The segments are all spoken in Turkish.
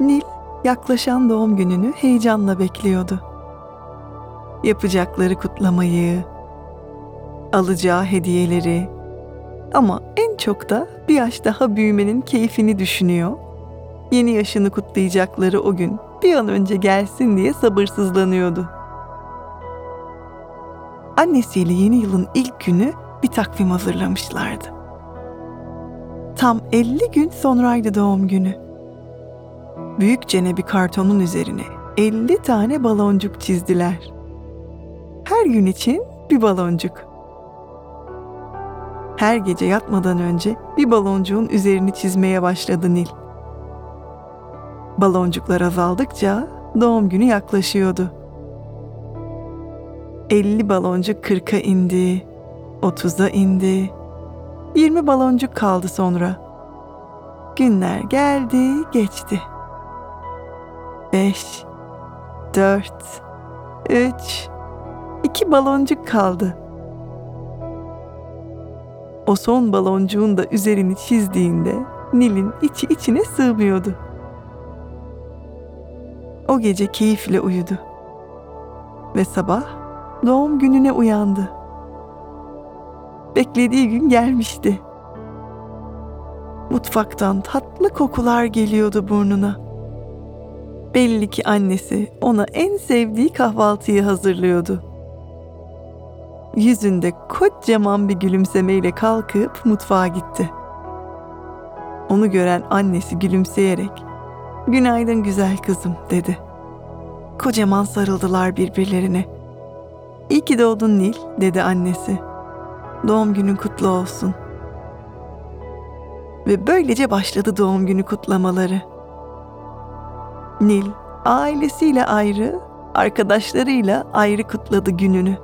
Nil yaklaşan doğum gününü heyecanla bekliyordu. Yapacakları kutlamayı, alacağı hediyeleri ama en çok da bir yaş daha büyümenin keyfini düşünüyor. Yeni yaşını kutlayacakları o gün bir an önce gelsin diye sabırsızlanıyordu. Annesiyle yeni yılın ilk günü bir takvim hazırlamışlardı. Tam 50 gün sonraydı doğum günü. Büyükçene bir kartonun üzerine 50 tane baloncuk çizdiler. Her gün için bir baloncuk. Her gece yatmadan önce bir baloncuğun üzerini çizmeye başladı Nil. Baloncuklar azaldıkça doğum günü yaklaşıyordu. 50 baloncuk 40'a indi, 30'a indi. 20 baloncuk kaldı sonra. Günler geldi, geçti. 5 4 3 2 baloncuk kaldı. O son baloncuğun da üzerini çizdiğinde Nil'in içi içine sığmıyordu. O gece keyifle uyudu. Ve sabah doğum gününe uyandı. Beklediği gün gelmişti. Mutfaktan tatlı kokular geliyordu burnuna. Belli ki annesi ona en sevdiği kahvaltıyı hazırlıyordu. Yüzünde kocaman bir gülümsemeyle kalkıp mutfağa gitti. Onu gören annesi gülümseyerek "Günaydın güzel kızım." dedi. Kocaman sarıldılar birbirlerine. "İyi ki doğdun Nil." dedi annesi. "Doğum günün kutlu olsun." Ve böylece başladı doğum günü kutlamaları. Nil ailesiyle ayrı, arkadaşlarıyla ayrı kutladı gününü.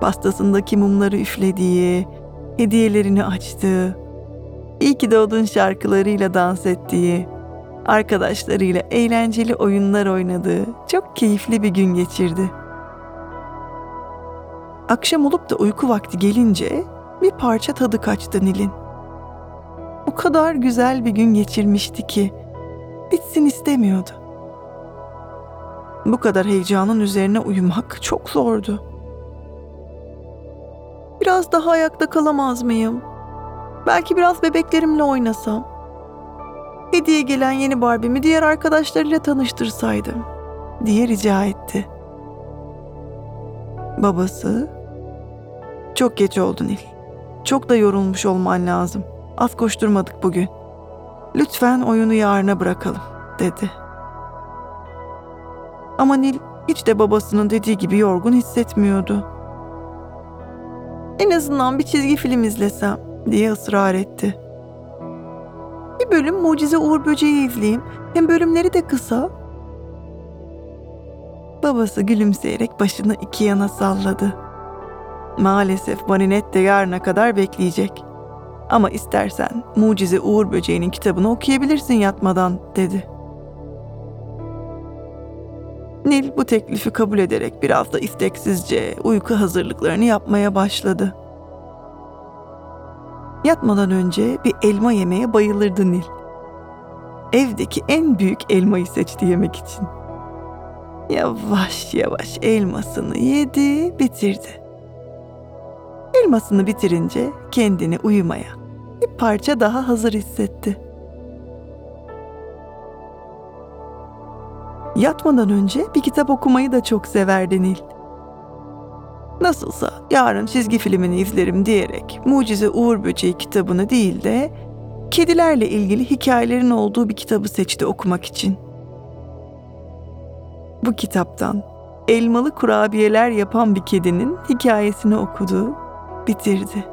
Pastasındaki mumları üflediği, hediyelerini açtığı, iyi ki doğdun şarkılarıyla dans ettiği, arkadaşlarıyla eğlenceli oyunlar oynadığı çok keyifli bir gün geçirdi. Akşam olup da uyku vakti gelince bir parça tadı kaçtı Nil'in. O kadar güzel bir gün geçirmişti ki bitsin istemiyordu. Bu kadar heyecanın üzerine uyumak çok zordu. Biraz daha ayakta kalamaz mıyım? Belki biraz bebeklerimle oynasam. Hediye gelen yeni Barbie'mi diğer arkadaşlarıyla tanıştırsaydım diye rica etti. Babası, çok geç oldu Nil. Çok da yorulmuş olman lazım. Az koşturmadık bugün. Lütfen oyunu yarına bırakalım, dedi. Ama Nil hiç de babasının dediği gibi yorgun hissetmiyordu. En azından bir çizgi film izlesem diye ısrar etti. Bir bölüm Mucize Uğur Böceği izleyeyim. Hem bölümleri de kısa. Babası gülümseyerek başını iki yana salladı. Maalesef Marinet de yarına kadar bekleyecek. Ama istersen Mucize Uğur Böceği'nin kitabını okuyabilirsin yatmadan dedi. Nil bu teklifi kabul ederek biraz da isteksizce uyku hazırlıklarını yapmaya başladı. Yatmadan önce bir elma yemeye bayılırdı Nil. Evdeki en büyük elmayı seçti yemek için. Yavaş yavaş elmasını yedi, bitirdi. Elmasını bitirince kendini uyumaya bir parça daha hazır hissetti. Yatmadan önce bir kitap okumayı da çok severdi Nil. Nasılsa yarın çizgi filmini izlerim diyerek Mucize Uğur Böceği kitabını değil de kedilerle ilgili hikayelerin olduğu bir kitabı seçti okumak için. Bu kitaptan elmalı kurabiyeler yapan bir kedinin hikayesini okudu, bitirdi.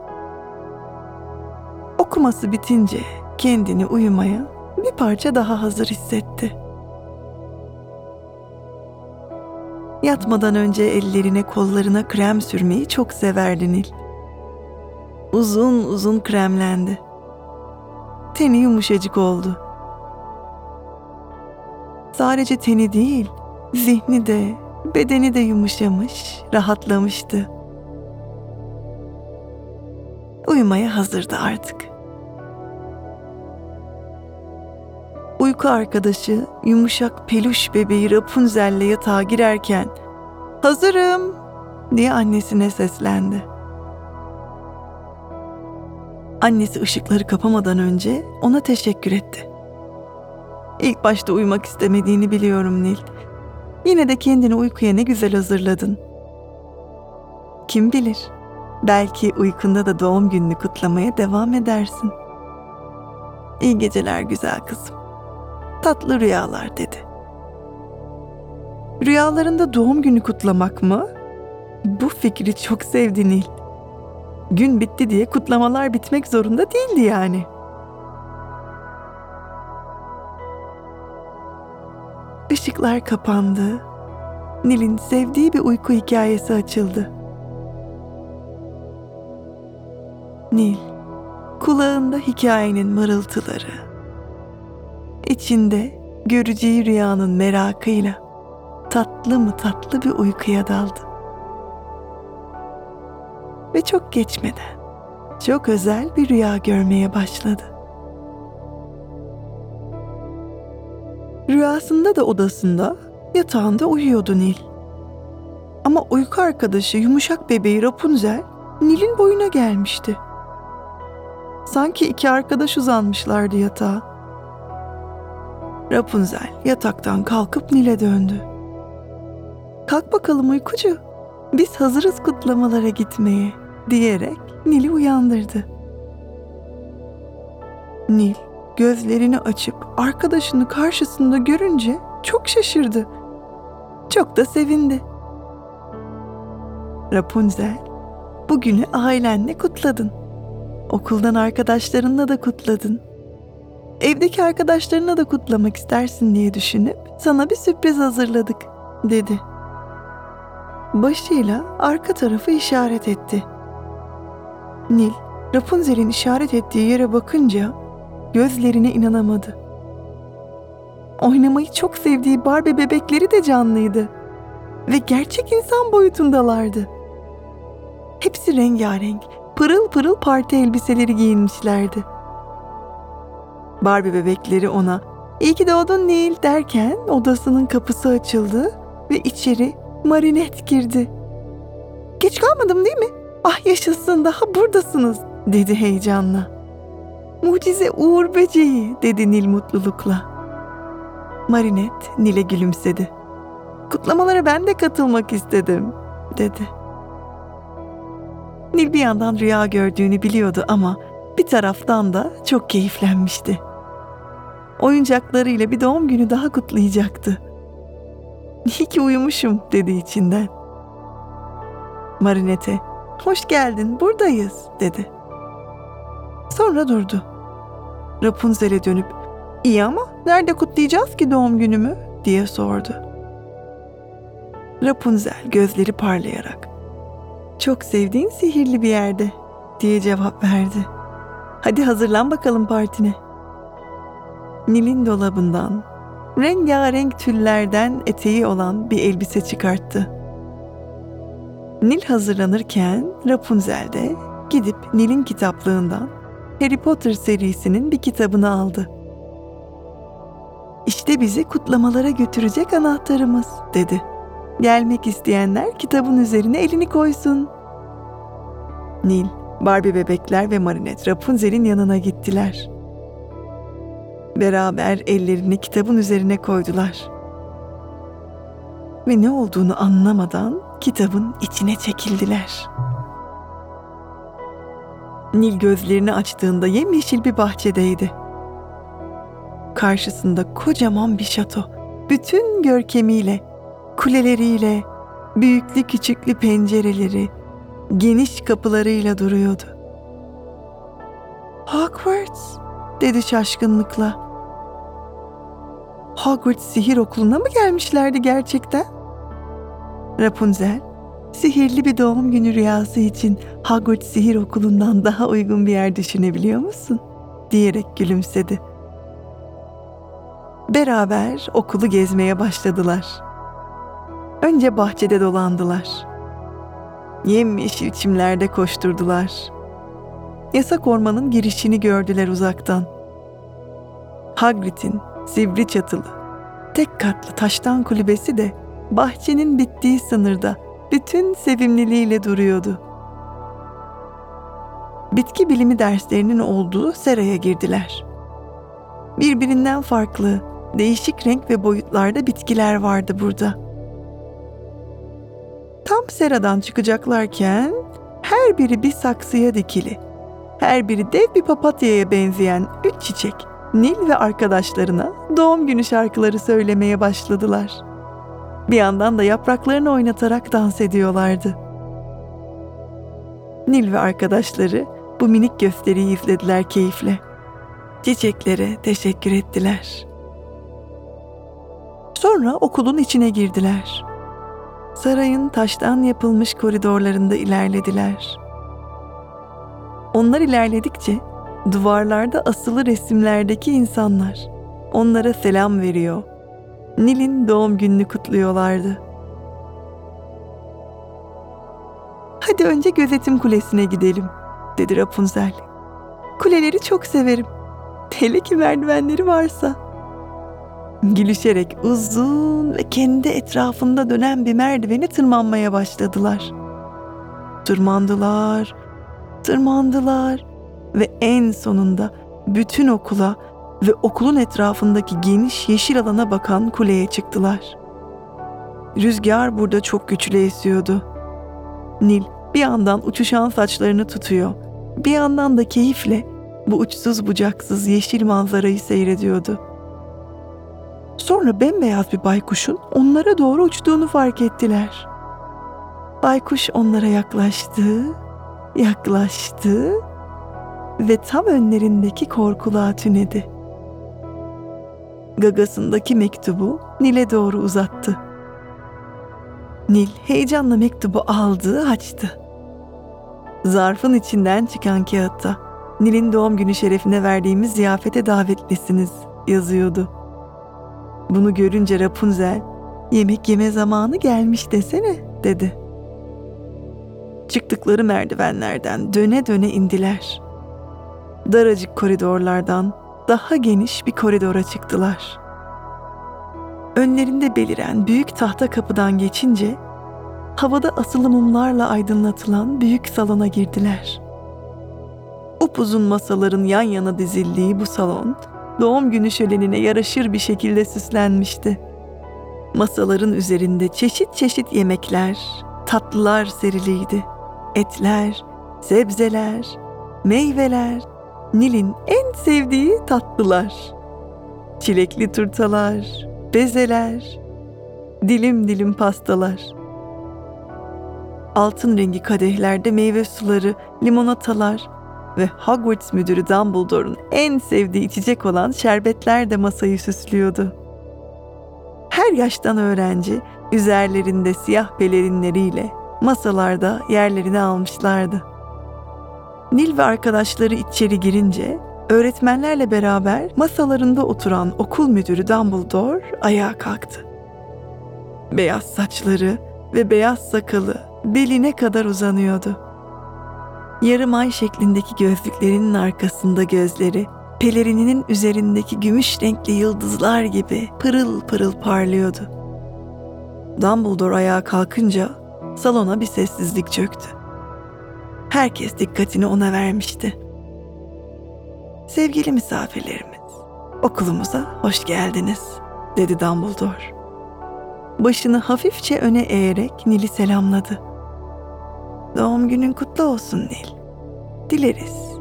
Okuması bitince kendini uyumaya bir parça daha hazır hissetti. Yatmadan önce ellerine kollarına krem sürmeyi çok severdi Nil. Uzun uzun kremlendi. Teni yumuşacık oldu. Sadece teni değil, zihni de, bedeni de yumuşamış, rahatlamıştı. Uyumaya hazırdı artık. uyku arkadaşı yumuşak peluş bebeği Rapunzel'le yatağa girerken "Hazırım." diye annesine seslendi. Annesi ışıkları kapamadan önce ona teşekkür etti. İlk başta uyumak istemediğini biliyorum Nil. Yine de kendini uykuya ne güzel hazırladın. Kim bilir? Belki uykunda da doğum gününü kutlamaya devam edersin. İyi geceler güzel kızım. Tatlı rüyalar dedi. Rüyalarında doğum günü kutlamak mı? Bu fikri çok sevdi Nil. Gün bitti diye kutlamalar bitmek zorunda değildi yani. Işıklar kapandı. Nil'in sevdiği bir uyku hikayesi açıldı. Nil, kulağında hikayenin mırıltıları. İçinde göreceği rüyanın merakıyla tatlı mı tatlı bir uykuya daldı. Ve çok geçmeden çok özel bir rüya görmeye başladı. Rüyasında da odasında, yatağında uyuyordu Nil. Ama uyku arkadaşı yumuşak bebeği Rapunzel Nil'in boyuna gelmişti. Sanki iki arkadaş uzanmışlardı yatağa. Rapunzel yataktan kalkıp Nil'e döndü. Kalk bakalım uykucu, biz hazırız kutlamalara gitmeye diyerek Nil'i uyandırdı. Nil gözlerini açıp arkadaşını karşısında görünce çok şaşırdı. Çok da sevindi. Rapunzel, bugünü ailenle kutladın. Okuldan arkadaşlarınla da kutladın. Evdeki arkadaşlarına da kutlamak istersin diye düşünüp sana bir sürpriz hazırladık, dedi. Başıyla arka tarafı işaret etti. Nil, Rapunzel'in işaret ettiği yere bakınca gözlerine inanamadı. Oynamayı çok sevdiği Barbie bebekleri de canlıydı ve gerçek insan boyutundalardı. Hepsi rengarenk, pırıl pırıl parti elbiseleri giyinmişlerdi. Barbie bebekleri ona "İyi ki doğdun Nil" derken odasının kapısı açıldı ve içeri Marinet girdi. "Geç kalmadım değil mi? Ah yaşasın daha buradasınız." dedi heyecanla. Mucize Uğur böceği dedi Nil mutlulukla. Marinet Nil'e gülümsedi. Kutlamalara ben de katılmak istedim dedi. Nil bir yandan rüya gördüğünü biliyordu ama bir taraftan da çok keyiflenmişti. Oyuncaklarıyla bir doğum günü daha kutlayacaktı. İyi ki uyumuşum dedi içinden. Marinette, hoş geldin buradayız dedi. Sonra durdu. Rapunzel'e dönüp, iyi ama nerede kutlayacağız ki doğum günümü diye sordu. Rapunzel gözleri parlayarak, çok sevdiğin sihirli bir yerde diye cevap verdi. Hadi hazırlan bakalım partine. Nil'in dolabından rengarenk tüllerden eteği olan bir elbise çıkarttı. Nil hazırlanırken Rapunzel de gidip Nil'in kitaplığından Harry Potter serisinin bir kitabını aldı. İşte bizi kutlamalara götürecek anahtarımız dedi. Gelmek isteyenler kitabın üzerine elini koysun. Nil, Barbie bebekler ve Marinette Rapunzel'in yanına gittiler. Beraber ellerini kitabın üzerine koydular. Ve ne olduğunu anlamadan kitabın içine çekildiler. Nil gözlerini açtığında yemyeşil bir bahçedeydi. Karşısında kocaman bir şato, bütün görkemiyle, kuleleriyle, büyüklü küçüklü pencereleri, geniş kapılarıyla duruyordu. Hogwarts, dedi şaşkınlıkla. Hogwarts sihir okuluna mı gelmişlerdi gerçekten? Rapunzel, sihirli bir doğum günü rüyası için Hogwarts sihir okulundan daha uygun bir yer düşünebiliyor musun? diyerek gülümsedi. Beraber okulu gezmeye başladılar. Önce bahçede dolandılar. Yemyeşil çimlerde koşturdular. Yasak ormanın girişini gördüler uzaktan. Hagrid'in sivri çatılı, tek katlı taştan kulübesi de bahçenin bittiği sınırda bütün sevimliliğiyle duruyordu. Bitki bilimi derslerinin olduğu seraya girdiler. Birbirinden farklı, değişik renk ve boyutlarda bitkiler vardı burada. Tam seradan çıkacaklarken her biri bir saksıya dikili. Her biri dev bir papatyaya benzeyen üç çiçek, Nil ve arkadaşlarına doğum günü şarkıları söylemeye başladılar. Bir yandan da yapraklarını oynatarak dans ediyorlardı. Nil ve arkadaşları bu minik gösteriyi izlediler keyifle. Çiçeklere teşekkür ettiler. Sonra okulun içine girdiler. Sarayın taştan yapılmış koridorlarında ilerlediler. Onlar ilerledikçe duvarlarda asılı resimlerdeki insanlar onlara selam veriyor. Nil'in doğum gününü kutluyorlardı. Hadi önce gözetim kulesine gidelim, dedi Rapunzel. Kuleleri çok severim. Hele ki merdivenleri varsa. Gülüşerek uzun ve kendi etrafında dönen bir merdiveni tırmanmaya başladılar. Tırmandılar, tırmandılar ve en sonunda bütün okula ve okulun etrafındaki geniş yeşil alana bakan kuleye çıktılar. Rüzgar burada çok güçlü esiyordu. Nil bir yandan uçuşan saçlarını tutuyor, bir yandan da keyifle bu uçsuz bucaksız yeşil manzarayı seyrediyordu. Sonra bembeyaz bir baykuşun onlara doğru uçtuğunu fark ettiler. Baykuş onlara yaklaştı, yaklaştı ve tam önlerindeki korkuluğa tünedi. Gagasındaki mektubu Nil'e doğru uzattı. Nil heyecanla mektubu aldı, açtı. Zarfın içinden çıkan kağıtta Nil'in doğum günü şerefine verdiğimiz ziyafete davetlisiniz yazıyordu. Bunu görünce Rapunzel, yemek yeme zamanı gelmiş desene dedi. Çıktıkları merdivenlerden döne döne indiler. Daracık koridorlardan daha geniş bir koridora çıktılar. Önlerinde beliren büyük tahta kapıdan geçince havada asılı mumlarla aydınlatılan büyük salona girdiler. Upuzun masaların yan yana dizildiği bu salon doğum günü şölenine yaraşır bir şekilde süslenmişti. Masaların üzerinde çeşit çeşit yemekler, tatlılar seriliydi. Etler, sebzeler, meyveler, Nil'in en sevdiği tatlılar. Çilekli turtalar, bezeler, dilim dilim pastalar. Altın rengi kadehlerde meyve suları, limonatalar ve Hogwarts müdürü Dumbledore'un en sevdiği içecek olan şerbetler de masayı süslüyordu. Her yaştan öğrenci üzerlerinde siyah pelerinleriyle masalarda yerlerini almışlardı. Nil ve arkadaşları içeri girince öğretmenlerle beraber masalarında oturan okul müdürü Dumbledore ayağa kalktı. Beyaz saçları ve beyaz sakalı beline kadar uzanıyordu. Yarım ay şeklindeki gözlüklerinin arkasında gözleri, pelerininin üzerindeki gümüş renkli yıldızlar gibi pırıl pırıl parlıyordu. Dumbledore ayağa kalkınca salona bir sessizlik çöktü. Herkes dikkatini ona vermişti. Sevgili misafirlerimiz, okulumuza hoş geldiniz, dedi Dumbledore. Başını hafifçe öne eğerek Nil'i selamladı. Doğum günün kutlu olsun Nil. Dileriz.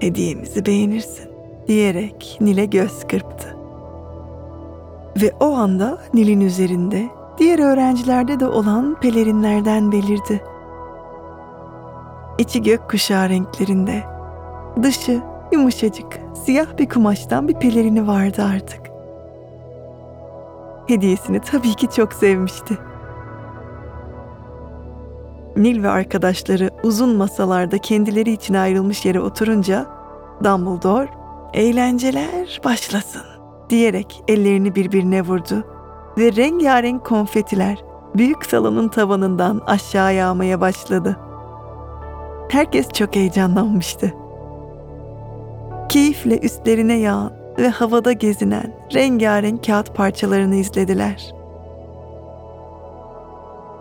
Hediyemizi beğenirsin diyerek Nil'e göz kırptı. Ve o anda Nil'in üzerinde diğer öğrencilerde de olan pelerinlerden belirdi. İçi gökkuşağı renklerinde, dışı yumuşacık, siyah bir kumaştan bir pelerini vardı artık. Hediyesini tabii ki çok sevmişti. Nil ve arkadaşları uzun masalarda kendileri için ayrılmış yere oturunca Dumbledore eğlenceler başlasın diyerek ellerini birbirine vurdu ve rengarenk konfetiler büyük salonun tavanından aşağı yağmaya başladı. Herkes çok heyecanlanmıştı. Keyifle üstlerine yağan ve havada gezinen rengarenk kağıt parçalarını izlediler.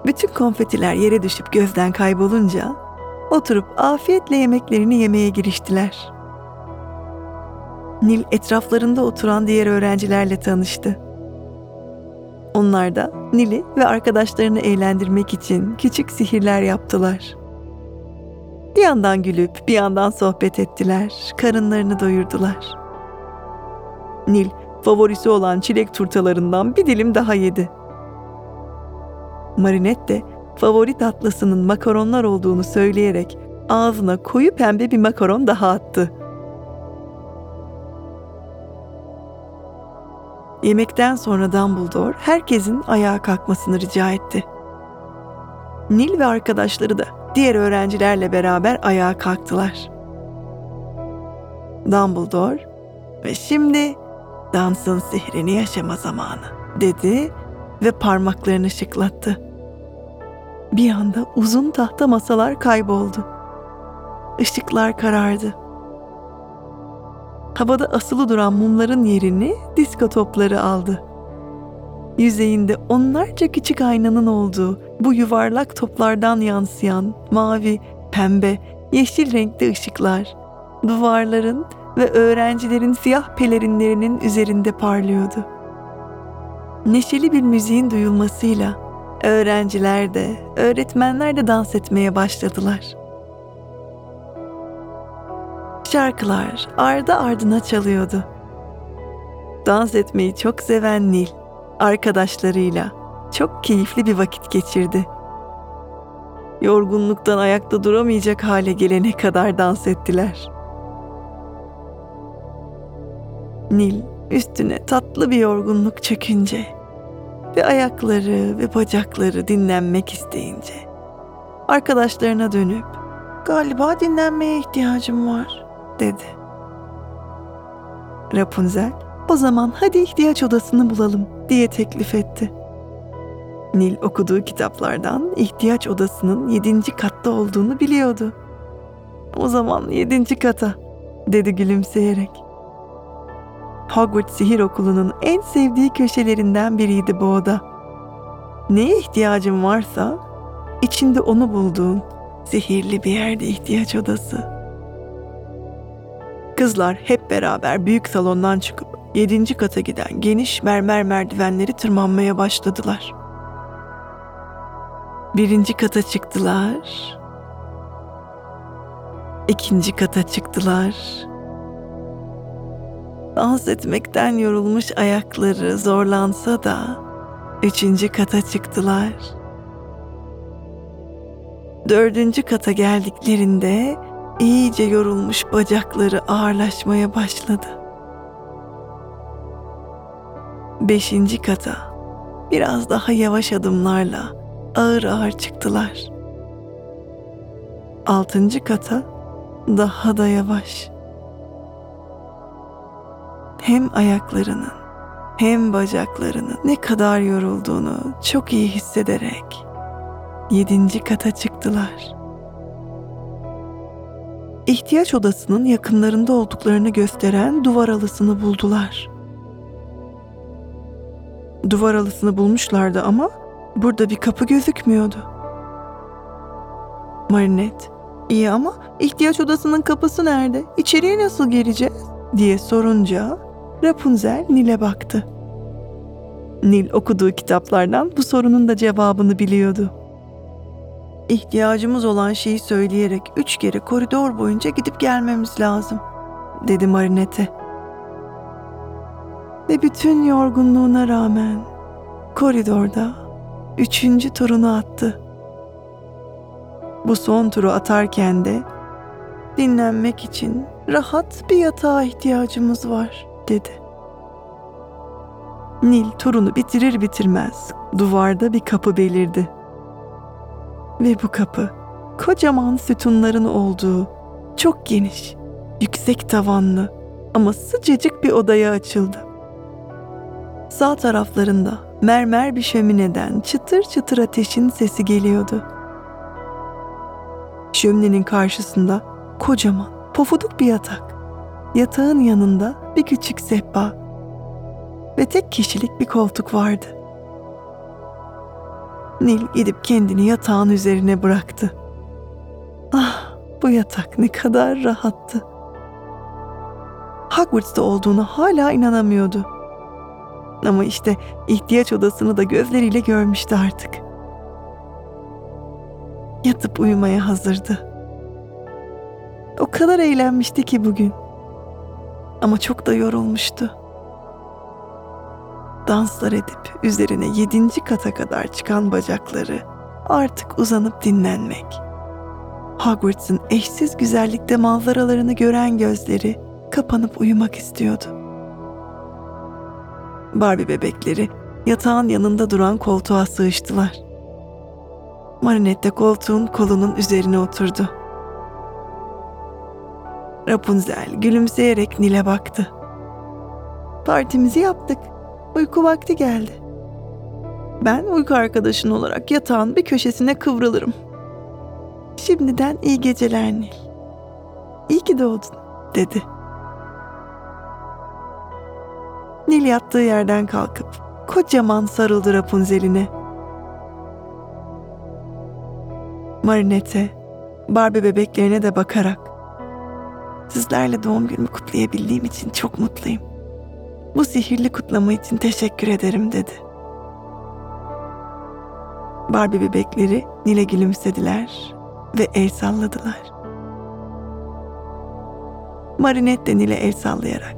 Bütün konfetiler yere düşüp gözden kaybolunca oturup afiyetle yemeklerini yemeye giriştiler. Nil etraflarında oturan diğer öğrencilerle tanıştı. Onlar da Nil'i ve arkadaşlarını eğlendirmek için küçük sihirler yaptılar. Bir yandan gülüp bir yandan sohbet ettiler, karınlarını doyurdular. Nil favorisi olan çilek turtalarından bir dilim daha yedi. Marinet de favori tatlısının makaronlar olduğunu söyleyerek ağzına koyu pembe bir makaron daha attı. Yemekten sonra Dumbledore herkesin ayağa kalkmasını rica etti. Nil ve arkadaşları da diğer öğrencilerle beraber ayağa kalktılar. Dumbledore ve şimdi dansın sihrini yaşama zamanı dedi ve parmaklarını şıklattı. Bir anda uzun tahta masalar kayboldu. Işıklar karardı. Havada asılı duran mumların yerini disko topları aldı. Yüzeyinde onlarca küçük aynanın olduğu bu yuvarlak toplardan yansıyan mavi, pembe, yeşil renkli ışıklar duvarların ve öğrencilerin siyah pelerinlerinin üzerinde parlıyordu. Neşeli bir müziğin duyulmasıyla öğrenciler de, öğretmenler de dans etmeye başladılar. Şarkılar ardı ardına çalıyordu. Dans etmeyi çok seven Nil, arkadaşlarıyla çok keyifli bir vakit geçirdi. Yorgunluktan ayakta duramayacak hale gelene kadar dans ettiler. Nil üstüne tatlı bir yorgunluk çökünce ve ayakları ve bacakları dinlenmek isteyince arkadaşlarına dönüp galiba dinlenmeye ihtiyacım var dedi. Rapunzel o zaman hadi ihtiyaç odasını bulalım diye teklif etti. Nil okuduğu kitaplardan ihtiyaç odasının yedinci katta olduğunu biliyordu. O zaman yedinci kata dedi gülümseyerek. Hogwarts Sihir Okulu'nun en sevdiği köşelerinden biriydi bu oda. Neye ihtiyacın varsa içinde onu bulduğun sihirli bir yerde ihtiyaç odası. Kızlar hep beraber büyük salondan çıkıp yedinci kata giden geniş mermer merdivenleri tırmanmaya başladılar. Birinci kata çıktılar. İkinci kata çıktılar. Dans etmekten yorulmuş ayakları zorlansa da üçüncü kata çıktılar. Dördüncü kata geldiklerinde iyice yorulmuş bacakları ağırlaşmaya başladı. Beşinci kata biraz daha yavaş adımlarla ağır ağır çıktılar. Altıncı kata daha da yavaş hem ayaklarının hem bacaklarının ne kadar yorulduğunu çok iyi hissederek yedinci kata çıktılar. İhtiyaç odasının yakınlarında olduklarını gösteren duvar alısını buldular. Duvar alısını bulmuşlardı ama burada bir kapı gözükmüyordu. Marinet, iyi ama ihtiyaç odasının kapısı nerede? İçeriye nasıl gireceğiz? diye sorunca Rapunzel Nil'e baktı. Nil okuduğu kitaplardan bu sorunun da cevabını biliyordu. İhtiyacımız olan şeyi söyleyerek üç kere koridor boyunca gidip gelmemiz lazım, dedi Marinette. Ve bütün yorgunluğuna rağmen koridorda üçüncü turunu attı. Bu son turu atarken de dinlenmek için rahat bir yatağa ihtiyacımız var dedi. Nil turunu bitirir bitirmez duvarda bir kapı belirdi. Ve bu kapı kocaman sütunların olduğu çok geniş, yüksek tavanlı ama sıcacık bir odaya açıldı. Sağ taraflarında mermer bir şömineden çıtır çıtır ateşin sesi geliyordu. Şöminenin karşısında kocaman, pofuduk bir yatak. Yatağın yanında bir küçük sehpa ve tek kişilik bir koltuk vardı. Nil gidip kendini yatağın üzerine bıraktı. Ah, bu yatak ne kadar rahattı. Hogwarts'ta olduğunu hala inanamıyordu. Ama işte ihtiyaç odasını da gözleriyle görmüştü artık. Yatıp uyumaya hazırdı. O kadar eğlenmişti ki bugün. Ama çok da yorulmuştu. Danslar edip üzerine yedinci kata kadar çıkan bacakları artık uzanıp dinlenmek. Hogwarts'ın eşsiz güzellikte manzaralarını gören gözleri kapanıp uyumak istiyordu. Barbie bebekleri yatağın yanında duran koltuğa sığıştılar. Marinette koltuğun kolunun üzerine oturdu. Rapunzel gülümseyerek Nil'e baktı. Partimizi yaptık. Uyku vakti geldi. Ben uyku arkadaşın olarak yatağın bir köşesine kıvrılırım. Şimdiden iyi geceler Nil. İyi ki doğdun, dedi. Nil yattığı yerden kalkıp kocaman sarıldı Rapunzel'ine. Marinette, Barbie bebeklerine de bakarak Sizlerle doğum günümü kutlayabildiğim için çok mutluyum. Bu sihirli kutlama için teşekkür ederim dedi. Barbie bebekleri Nil'e gülümsediler ve el salladılar. Marinette de Nil'e el sallayarak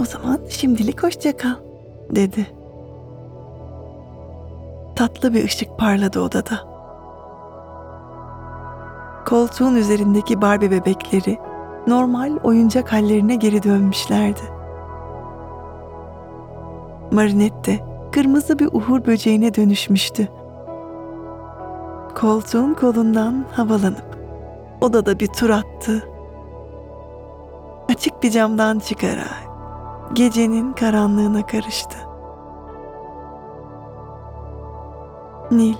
o zaman şimdilik hoşça kal dedi. Tatlı bir ışık parladı odada. Koltuğun üzerindeki Barbie bebekleri normal oyuncak hallerine geri dönmüşlerdi. Marinette kırmızı bir uhur böceğine dönüşmüştü. Koltuğun kolundan havalanıp odada bir tur attı. Açık bir camdan çıkarak gecenin karanlığına karıştı. Nil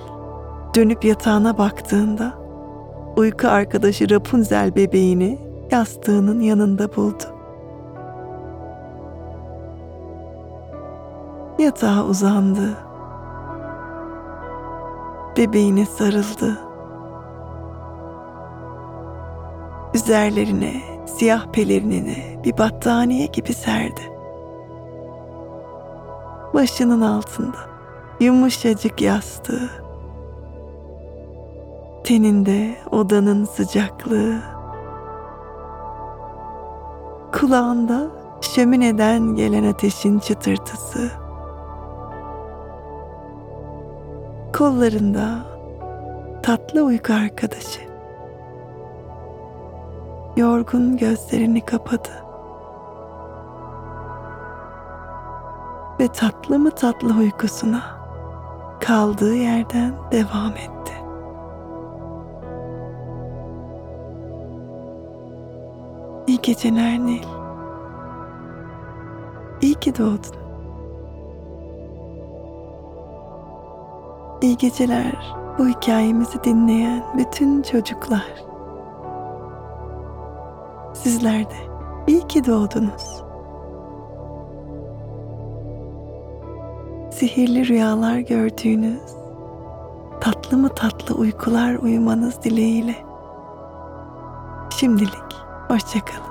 dönüp yatağına baktığında uyku arkadaşı Rapunzel bebeğini yastığının yanında buldu. Yatağa uzandı. Bebeğine sarıldı. Üzerlerine siyah pelerinini bir battaniye gibi serdi. Başının altında yumuşacık yastığı. Teninde odanın sıcaklığı. Kulağında şömineden gelen ateşin çıtırtısı. Kollarında tatlı uyku arkadaşı. Yorgun gözlerini kapadı. Ve tatlı mı tatlı uykusuna kaldığı yerden devam etti. İyi geceler Nil. İyi ki doğdun. İyi geceler bu hikayemizi dinleyen bütün çocuklar. Sizler de iyi ki doğdunuz. Sihirli rüyalar gördüğünüz, tatlı mı tatlı uykular uyumanız dileğiyle. Şimdilik hoşçakalın.